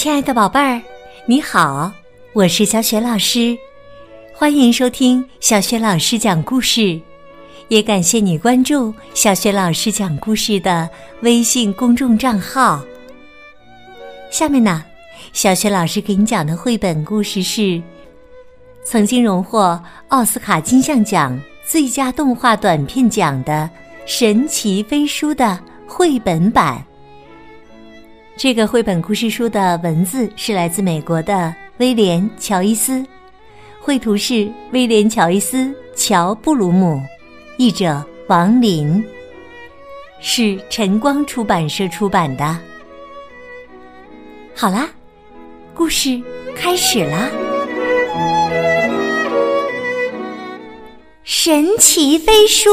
亲爱的宝贝儿，你好，我是小雪老师，欢迎收听小雪老师讲故事，也感谢你关注小雪老师讲故事的微信公众账号。下面呢，小雪老师给你讲的绘本故事是曾经荣获奥斯卡金像奖最佳动画短片奖的《神奇飞书》的绘本版。这个绘本故事书的文字是来自美国的威廉·乔伊斯，绘图是威廉·乔伊斯·乔布鲁姆，译者王林，是晨光出版社出版的。好啦，故事开始啦！神奇飞书。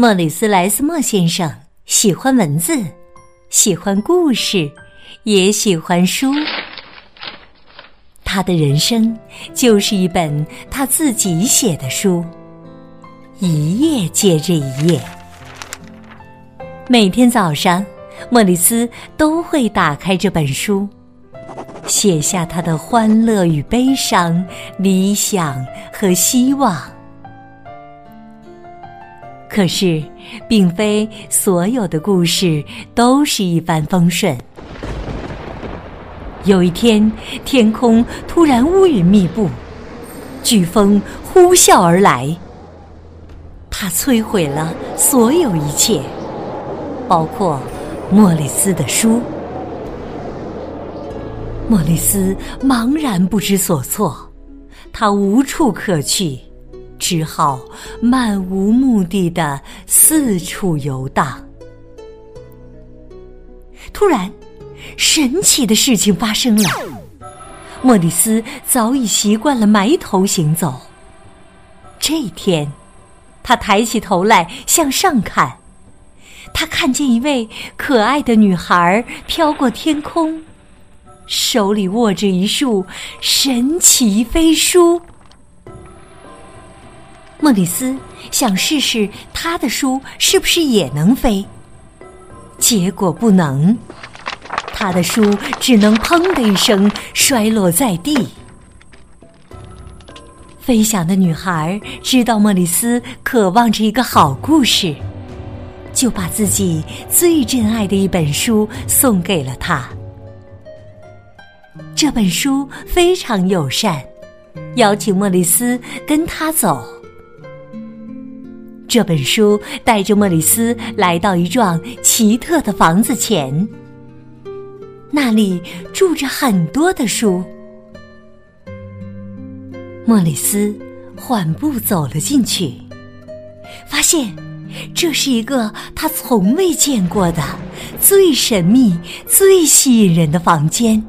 莫里斯莱斯莫先生喜欢文字，喜欢故事，也喜欢书。他的人生就是一本他自己写的书，一页接着一页。每天早上，莫里斯都会打开这本书，写下他的欢乐与悲伤、理想和希望。可是，并非所有的故事都是一帆风顺。有一天，天空突然乌云密布，飓风呼啸而来，它摧毁了所有一切，包括莫里斯的书。莫里斯茫然不知所措，他无处可去。只好漫无目的的四处游荡。突然，神奇的事情发生了。莫里斯早已习惯了埋头行走。这天，他抬起头来向上看，他看见一位可爱的女孩飘过天空，手里握着一束神奇飞书。莫里斯想试试他的书是不是也能飞，结果不能，他的书只能“砰”的一声摔落在地。飞翔的女孩知道莫里斯渴望着一个好故事，就把自己最珍爱的一本书送给了他。这本书非常友善，邀请莫里斯跟他走。这本书带着莫里斯来到一幢奇特的房子前，那里住着很多的书。莫里斯缓步走了进去，发现这是一个他从未见过的最神秘、最吸引人的房间。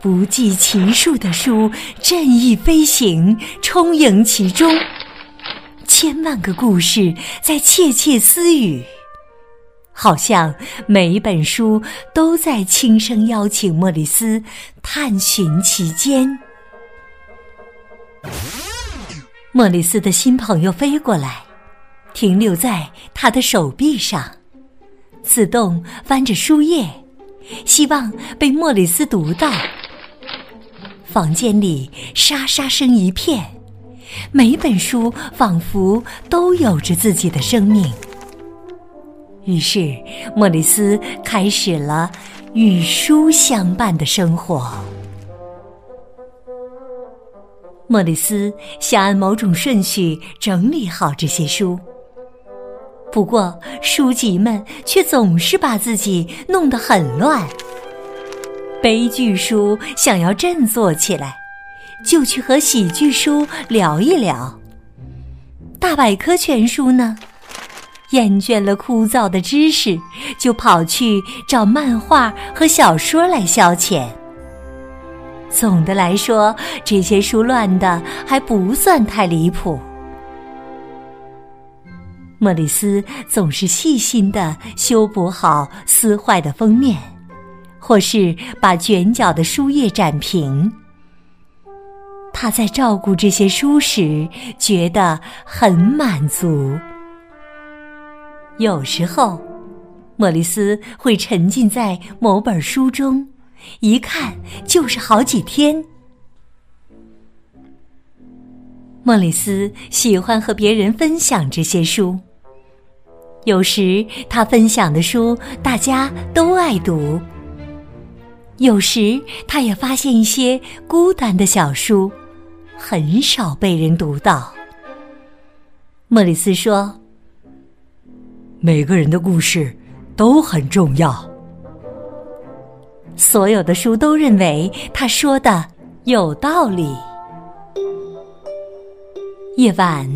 不计其数的书任意飞行，充盈其中。千万个故事在窃窃私语，好像每一本书都在轻声邀请莫里斯探寻其间。莫里斯的新朋友飞过来，停留在他的手臂上，自动翻着书页，希望被莫里斯读到。房间里沙沙声一片。每本书仿佛都有着自己的生命。于是，莫里斯开始了与书相伴的生活。莫里斯想按某种顺序整理好这些书，不过书籍们却总是把自己弄得很乱。悲剧书想要振作起来。就去和喜剧书聊一聊。大百科全书呢，厌倦了枯燥的知识，就跑去找漫画和小说来消遣。总的来说，这些书乱的还不算太离谱。莫里斯总是细心的修补好撕坏的封面，或是把卷角的书页展平。他在照顾这些书时觉得很满足。有时候，莫里斯会沉浸在某本书中，一看就是好几天。莫里斯喜欢和别人分享这些书。有时他分享的书大家都爱读，有时他也发现一些孤单的小书，很少被人读到。莫里斯说：“每个人的故事都很重要。”所有的书都认为他说的有道理。夜晚。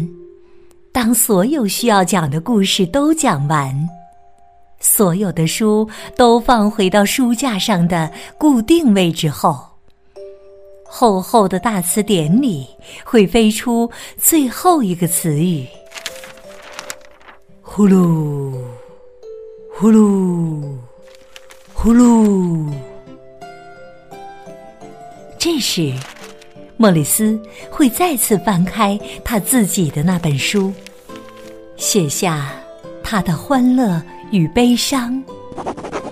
当所有需要讲的故事都讲完，所有的书都放回到书架上的固定位置后，厚厚的大词典里会飞出最后一个词语：呼噜，呼噜，呼噜。这时。莫里斯会再次翻开他自己的那本书，写下他的欢乐与悲伤、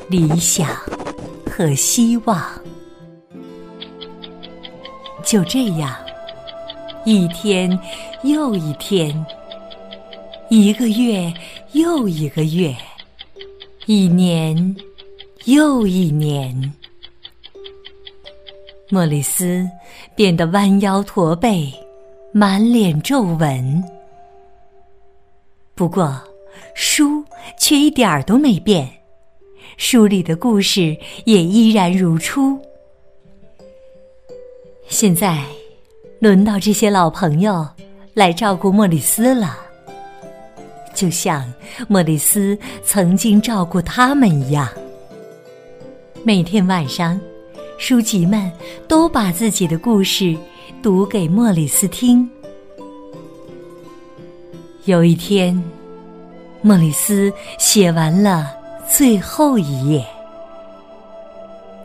理想和希望。就这样，一天又一天，一个月又一个月，一年又一年。莫里斯变得弯腰驼背，满脸皱纹。不过，书却一点儿都没变，书里的故事也依然如初。现在，轮到这些老朋友来照顾莫里斯了，就像莫里斯曾经照顾他们一样。每天晚上。书籍们都把自己的故事读给莫里斯听。有一天，莫里斯写完了最后一页，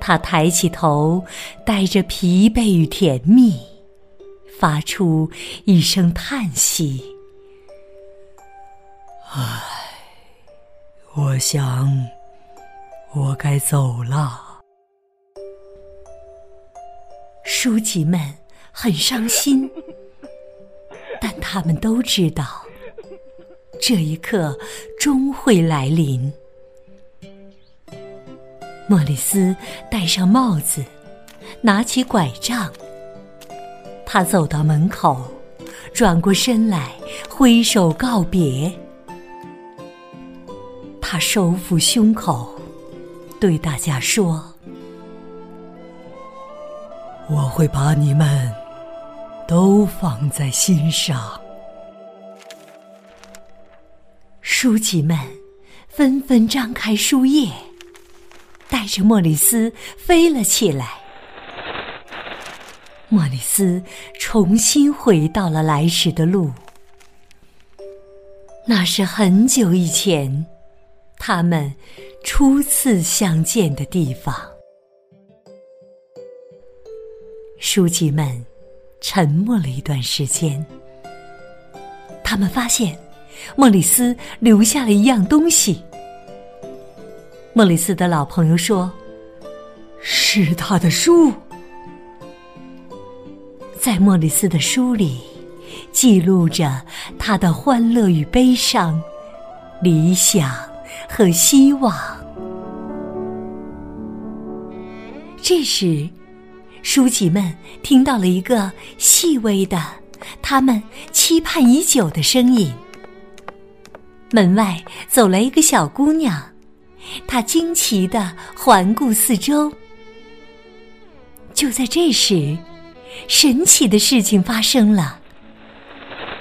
他抬起头，带着疲惫与甜蜜，发出一声叹息：“唉，我想，我该走了。”书籍们很伤心，但他们都知道，这一刻终会来临。莫里斯戴上帽子，拿起拐杖，他走到门口，转过身来，挥手告别。他收腹胸口，对大家说。我会把你们都放在心上。书籍们纷纷张开书页，带着莫里斯飞了起来。莫里斯重新回到了来时的路，那是很久以前他们初次相见的地方。书籍们沉默了一段时间，他们发现莫里斯留下了一样东西。莫里斯的老朋友说：“是他的书。”在莫里斯的书里，记录着他的欢乐与悲伤、理想和希望。这时。书籍们听到了一个细微的、他们期盼已久的声音。门外走来一个小姑娘，他惊奇的环顾四周。就在这时，神奇的事情发生了。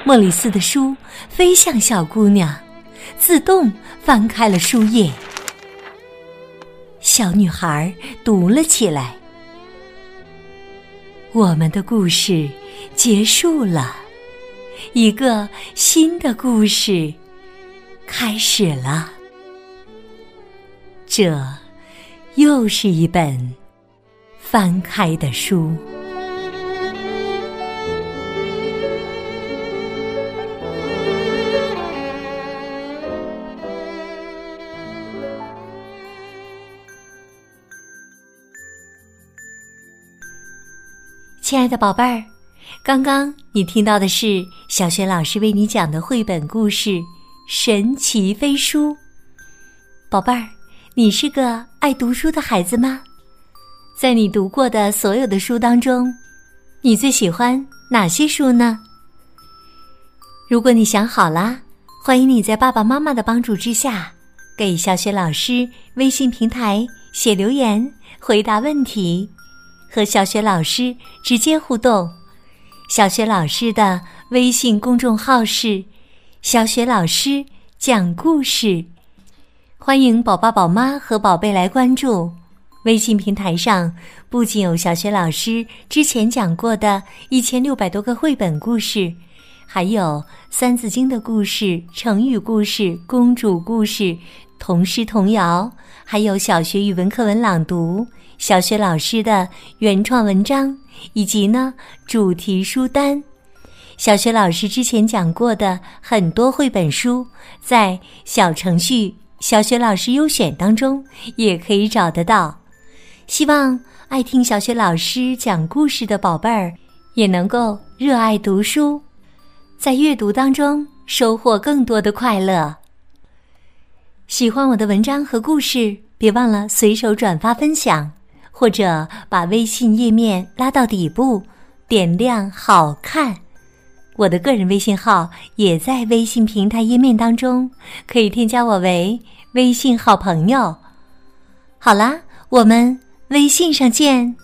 莫里斯的书飞向小姑娘，自动翻开了书页。小女孩读了起来。我们的故事结束了，一个新的故事开始了。这又是一本翻开的书。亲爱的宝贝儿刚刚你听到的是小学老师为你讲的绘本故事神奇飞书。宝贝儿你是个爱读书的孩子吗？在你读过的所有的书当中，你最喜欢哪些书呢？如果你想好啦，欢迎你在爸爸妈妈的帮助之下，给小雪老师微信平台写留言，回答问题。和小雪老师直接互动，小雪老师的微信公众号是“小雪老师讲故事”，欢迎宝爸宝妈和宝贝来关注。微信平台上不仅有小学老师之前讲过的一千六百多个绘本故事，还有《三字经》的故事、成语故事、公主故事、童诗童谣，还有小学语文课文朗读。小学老师的原创文章，以及呢主题书单，小学老师之前讲过的很多绘本书，在小程序“小雪老师优选”当中也可以找得到。希望爱听小雪老师讲故事的宝贝儿也能够热爱读书，在阅读当中收获更多的快乐。喜欢我的文章和故事，别忘了随手转发分享。或者把微信页面拉到底部，点亮“好看”。我的个人微信号也在微信平台页面当中，可以添加我为微信好朋友。好啦，我们微信上见。